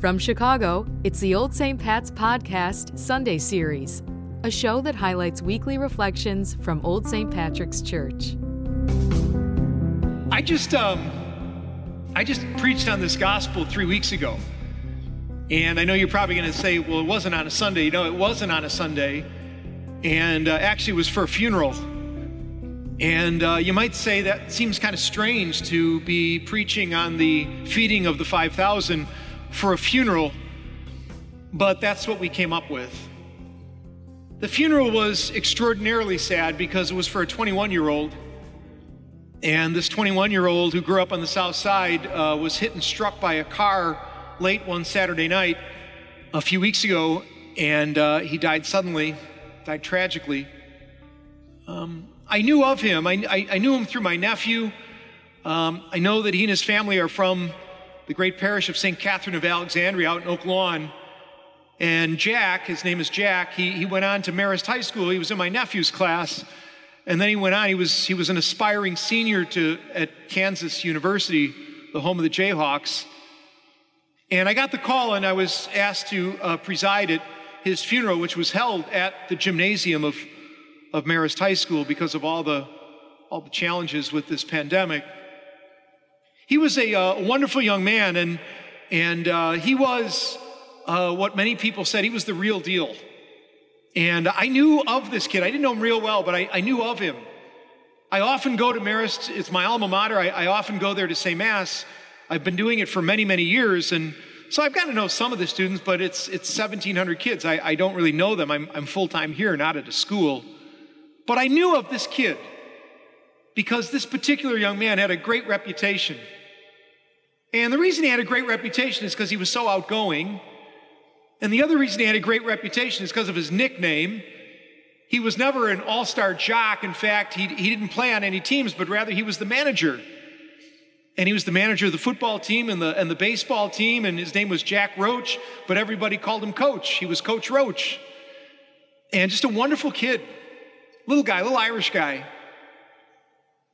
From Chicago, it's the Old St. Pat's Podcast Sunday Series, a show that highlights weekly reflections from Old St. Patrick's Church. I just um, I just preached on this gospel three weeks ago. And I know you're probably going to say, well, it wasn't on a Sunday. You know, it wasn't on a Sunday. And uh, actually, it was for a funeral. And uh, you might say that seems kind of strange to be preaching on the feeding of the 5,000 for a funeral, but that's what we came up with. The funeral was extraordinarily sad because it was for a 21 year old. And this 21 year old who grew up on the south side uh, was hit and struck by a car late one Saturday night a few weeks ago, and uh, he died suddenly, died tragically. Um, I knew of him. I, I, I knew him through my nephew. Um, I know that he and his family are from the great parish of St. Catherine of Alexandria out in Oak Lawn. And Jack, his name is Jack, he, he went on to Marist High School. He was in my nephew's class. And then he went on, he was, he was an aspiring senior to, at Kansas University, the home of the Jayhawks. And I got the call, and I was asked to uh, preside at his funeral, which was held at the gymnasium of of Marist High School because of all the, all the challenges with this pandemic. He was a uh, wonderful young man, and, and uh, he was uh, what many people said he was the real deal. And I knew of this kid. I didn't know him real well, but I, I knew of him. I often go to Marist, it's my alma mater. I, I often go there to say Mass. I've been doing it for many, many years. And so I've got to know some of the students, but it's, it's 1,700 kids. I, I don't really know them. I'm, I'm full time here, not at a school. But I knew of this kid because this particular young man had a great reputation. And the reason he had a great reputation is because he was so outgoing. And the other reason he had a great reputation is because of his nickname. He was never an all star jock. In fact, he, he didn't play on any teams, but rather he was the manager. And he was the manager of the football team and the, and the baseball team, and his name was Jack Roach, but everybody called him Coach. He was Coach Roach. And just a wonderful kid little guy, little Irish guy.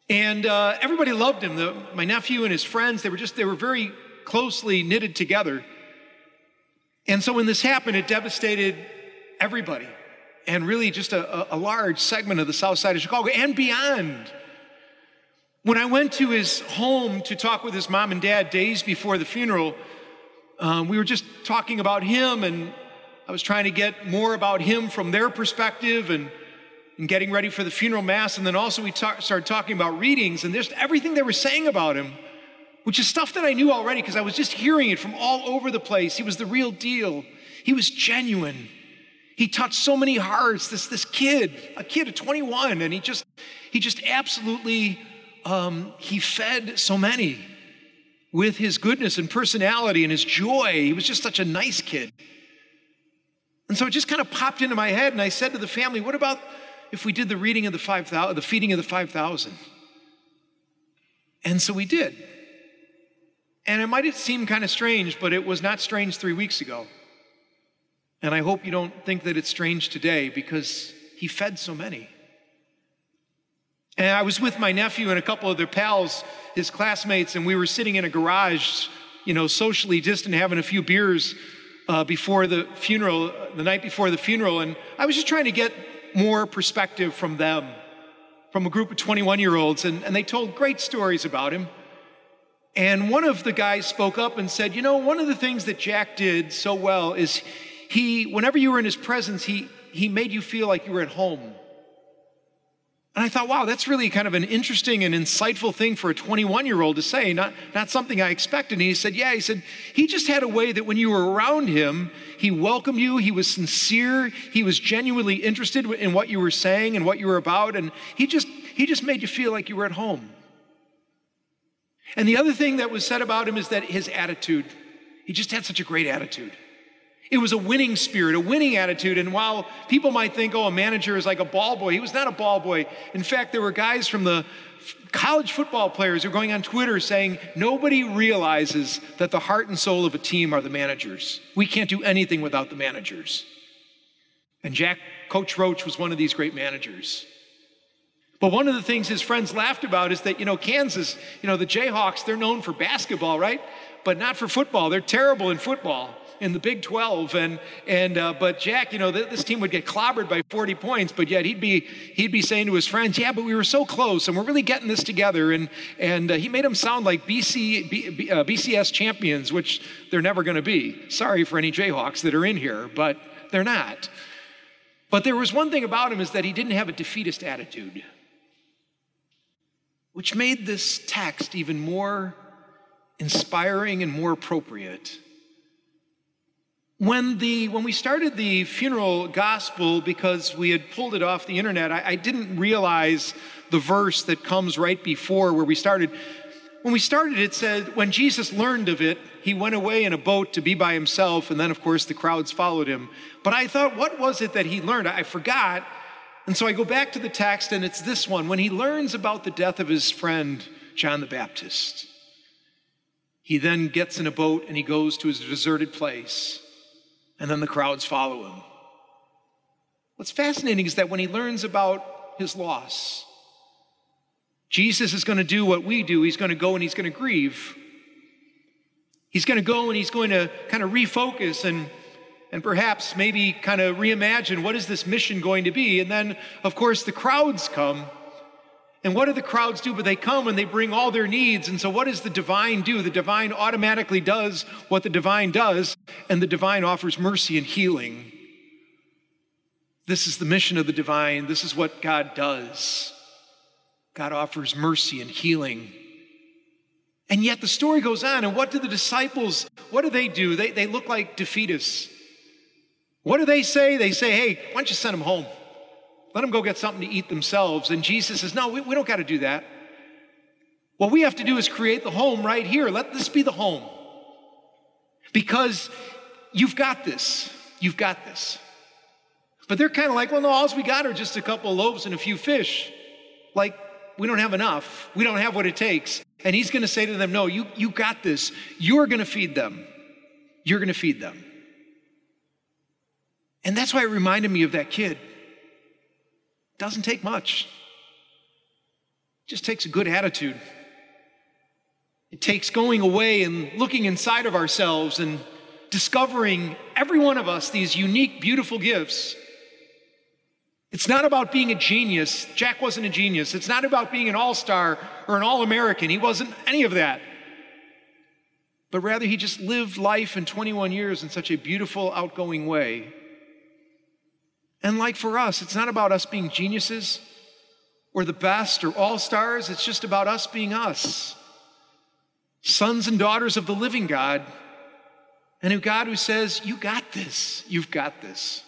And uh, everybody loved him. The, my nephew and his friends, they were just, they were very closely knitted together. And so when this happened, it devastated everybody and really just a, a, large segment of the south side of Chicago and beyond. When I went to his home to talk with his mom and dad days before the funeral, um, we were just talking about him, and I was trying to get more about him from their perspective. And and getting ready for the funeral mass. And then also we started talking about readings and just everything they were saying about him, which is stuff that I knew already because I was just hearing it from all over the place. He was the real deal. He was genuine. He touched so many hearts. This, this kid, a kid of 21, and he just, he just absolutely, um, he fed so many with his goodness and personality and his joy. He was just such a nice kid. And so it just kind of popped into my head, and I said to the family, What about if we did the reading of the 5,000, the feeding of the 5,000? And so we did. And it might seem kind of strange, but it was not strange three weeks ago. And I hope you don't think that it's strange today because he fed so many. And I was with my nephew and a couple of their pals, his classmates, and we were sitting in a garage, you know, socially distant, having a few beers uh, before the funeral, the night before the funeral. And I was just trying to get more perspective from them, from a group of 21 year olds, and, and they told great stories about him. And one of the guys spoke up and said, You know, one of the things that Jack did so well is he, whenever you were in his presence, he, he made you feel like you were at home. And I thought, wow, that's really kind of an interesting and insightful thing for a 21 year old to say, not, not something I expected. And he said, yeah, he said, he just had a way that when you were around him, he welcomed you, he was sincere, he was genuinely interested in what you were saying and what you were about, and he just, he just made you feel like you were at home. And the other thing that was said about him is that his attitude, he just had such a great attitude. It was a winning spirit, a winning attitude. And while people might think, oh, a manager is like a ball boy, he was not a ball boy. In fact, there were guys from the college football players who are going on Twitter saying, nobody realizes that the heart and soul of a team are the managers. We can't do anything without the managers. And Jack, Coach Roach was one of these great managers. But one of the things his friends laughed about is that, you know, Kansas, you know, the Jayhawks, they're known for basketball, right? but not for football. They're terrible in football in the Big 12. And, and uh, but Jack, you know, th- this team would get clobbered by 40 points, but yet he'd be, he'd be saying to his friends, yeah, but we were so close and we're really getting this together. And, and uh, he made them sound like BC, B, B, uh, BCS champions, which they're never going to be. Sorry for any Jayhawks that are in here, but they're not. But there was one thing about him is that he didn't have a defeatist attitude, which made this text even more inspiring and more appropriate when, the, when we started the funeral gospel, because we had pulled it off the internet, I, I didn't realize the verse that comes right before where we started. When we started, it said, When Jesus learned of it, he went away in a boat to be by himself, and then, of course, the crowds followed him. But I thought, what was it that he learned? I forgot. And so I go back to the text, and it's this one when he learns about the death of his friend, John the Baptist. He then gets in a boat and he goes to his deserted place and then the crowds follow him. What's fascinating is that when he learns about his loss, Jesus is going to do what we do. He's going to go and he's going to grieve. He's going to go and he's going to kind of refocus and and perhaps maybe kind of reimagine what is this mission going to be. And then, of course, the crowds come. And what do the crowds do? But they come and they bring all their needs. And so, what does the divine do? The divine automatically does what the divine does, and the divine offers mercy and healing. This is the mission of the divine. This is what God does. God offers mercy and healing. And yet the story goes on, and what do the disciples, what do they do? They, they look like defeatists. What do they say? They say, hey, why don't you send them home? Let them go get something to eat themselves. And Jesus says, no, we, we don't got to do that. What we have to do is create the home right here. Let this be the home. Because you've got this. You've got this. But they're kind of like, well, no, all we got are just a couple of loaves and a few fish. Like, we don't have enough. We don't have what it takes. And he's going to say to them, no, you, you got this. You're going to feed them. You're going to feed them. And that's why it reminded me of that kid. Doesn't take much. It just takes a good attitude. It takes going away and looking inside of ourselves and discovering every one of us these unique, beautiful gifts. It's not about being a genius. Jack wasn't a genius. It's not about being an all star or an all American. He wasn't any of that. But rather, he just lived life in 21 years in such a beautiful, outgoing way. And like for us, it's not about us being geniuses or the best or all stars. It's just about us being us sons and daughters of the living God, and a God who says, You got this, you've got this.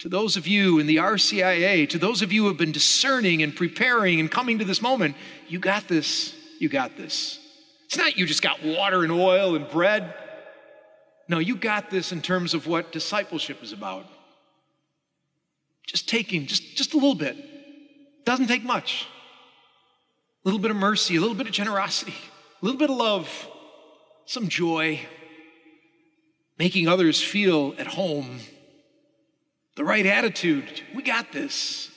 To those of you in the RCIA, to those of you who have been discerning and preparing and coming to this moment, you got this, you got this. It's not you just got water and oil and bread. No, you got this in terms of what discipleship is about. Just taking, just, just a little bit. Doesn't take much a little bit of mercy, a little bit of generosity, a little bit of love, some joy, making others feel at home, the right attitude. We got this.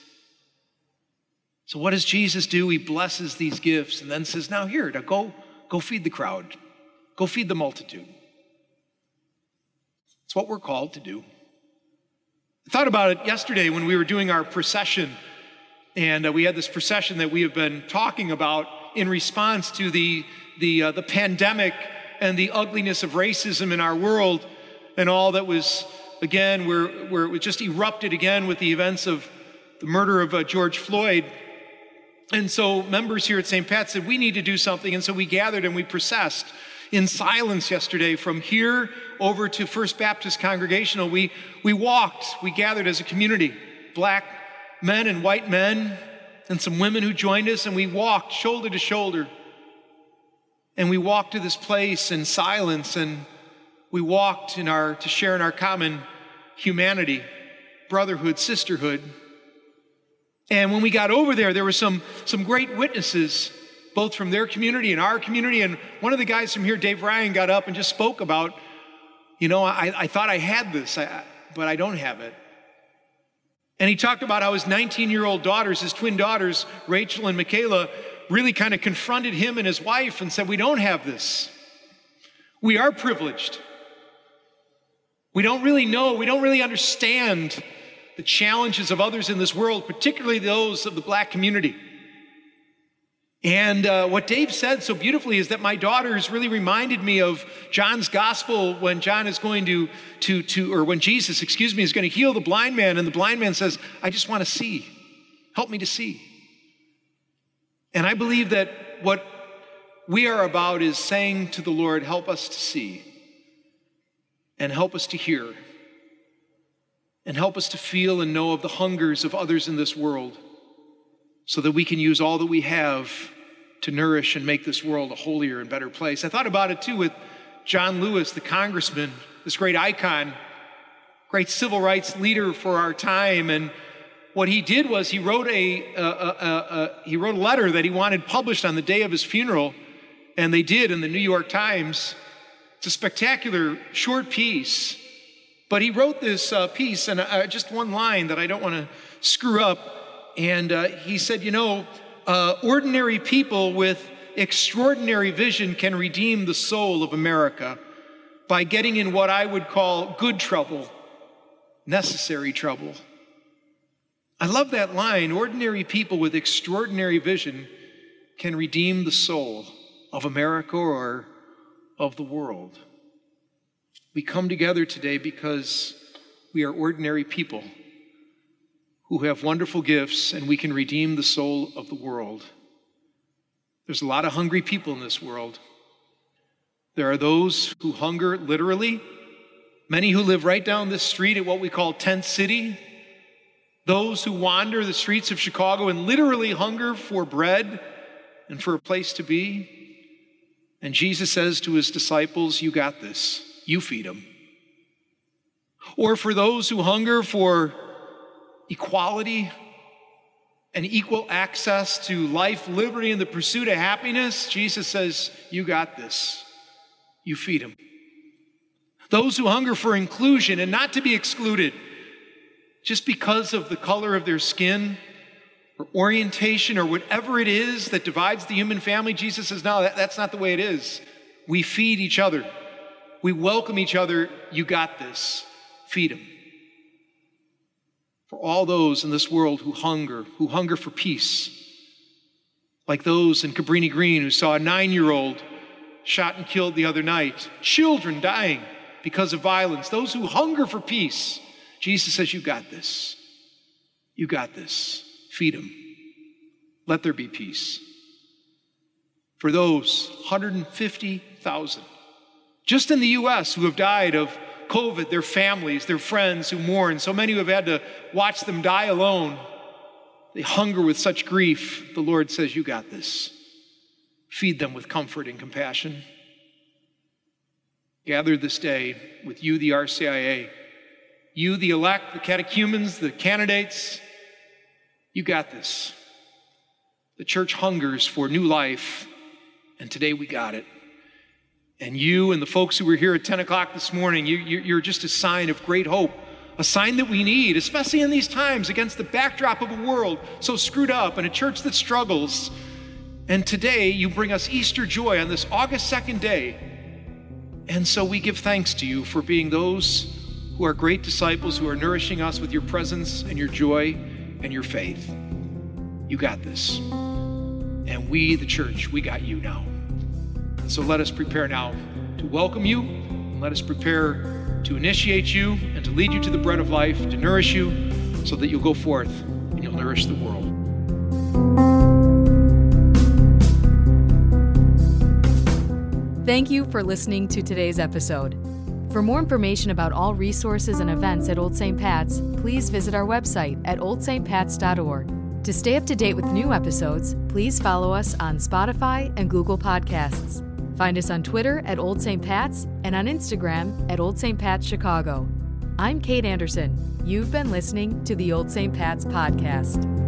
So, what does Jesus do? He blesses these gifts and then says, Now, here, now go, go feed the crowd, go feed the multitude. It's what we're called to do. I thought about it yesterday when we were doing our procession and uh, we had this procession that we have been talking about in response to the, the, uh, the pandemic and the ugliness of racism in our world and all that was, again, where, where it just erupted again with the events of the murder of uh, George Floyd. And so members here at St. Pat said, we need to do something. And so we gathered and we processed in silence yesterday from here over to First Baptist Congregational. We, we walked, we gathered as a community, black, men and white men and some women who joined us, and we walked shoulder to shoulder. And we walked to this place in silence, and we walked in our, to share in our common humanity, brotherhood, sisterhood. And when we got over there, there were some, some great witnesses, both from their community and our community. And one of the guys from here, Dave Ryan, got up and just spoke about, you know, I, I thought I had this, I, but I don't have it. And he talked about how his 19 year old daughters, his twin daughters, Rachel and Michaela, really kind of confronted him and his wife and said, We don't have this. We are privileged. We don't really know, we don't really understand the challenges of others in this world, particularly those of the black community. And uh, what Dave said so beautifully is that my daughters really reminded me of John's gospel when John is going to, to, to, or when Jesus, excuse me, is going to heal the blind man. And the blind man says, I just want to see. Help me to see. And I believe that what we are about is saying to the Lord, help us to see and help us to hear and help us to feel and know of the hungers of others in this world so that we can use all that we have to nourish and make this world a holier and better place. I thought about it too with John Lewis, the congressman, this great icon, great civil rights leader for our time. And what he did was he wrote a, he wrote a letter that he wanted published on the day of his funeral, and they did in the New York Times. It's a spectacular short piece. But he wrote this uh, piece, and uh, just one line that I don't want to screw up. And uh, he said, You know, uh, ordinary people with extraordinary vision can redeem the soul of America by getting in what I would call good trouble, necessary trouble. I love that line ordinary people with extraordinary vision can redeem the soul of America or of the world. We come together today because we are ordinary people who have wonderful gifts and we can redeem the soul of the world. There's a lot of hungry people in this world. There are those who hunger literally, many who live right down this street at what we call Tent City, those who wander the streets of Chicago and literally hunger for bread and for a place to be. And Jesus says to his disciples, You got this, you feed them. Or for those who hunger for equality and equal access to life, liberty, and the pursuit of happiness, Jesus says, You got this. You feed them. Those who hunger for inclusion and not to be excluded just because of the color of their skin or orientation or whatever it is that divides the human family, Jesus says, No, that, that's not the way it is. We feed each other, we welcome each other. You got this. Feed them for all those in this world who hunger, who hunger for peace. Like those in Cabrini Green who saw a nine year old shot and killed the other night, children dying because of violence, those who hunger for peace. Jesus says, You got this. You got this. Feed them. Let there be peace. For those 150,000, just in the U.S., who have died of COVID, their families, their friends who mourn, so many who have had to watch them die alone. They hunger with such grief. The Lord says, You got this. Feed them with comfort and compassion. Gather this day with you, the RCIA, you, the elect, the catechumens, the candidates. You got this. The church hungers for new life, and today we got it. And you and the folks who were here at 10 o'clock this morning, you, you're just a sign of great hope, a sign that we need, especially in these times against the backdrop of a world so screwed up and a church that struggles. And today you bring us Easter joy on this August 2nd day. And so we give thanks to you for being those who are great disciples who are nourishing us with your presence and your joy and your faith. You got this. And we, the church, we got you now. So let us prepare now to welcome you, and let us prepare to initiate you and to lead you to the bread of life, to nourish you, so that you'll go forth and you'll nourish the world. Thank you for listening to today's episode. For more information about all resources and events at Old St. Pat's, please visit our website at oldstpats.org. To stay up to date with new episodes, please follow us on Spotify and Google Podcasts. Find us on Twitter at Old St. Pat's and on Instagram at Old St. Pat's Chicago. I'm Kate Anderson. You've been listening to the Old St. Pat's podcast.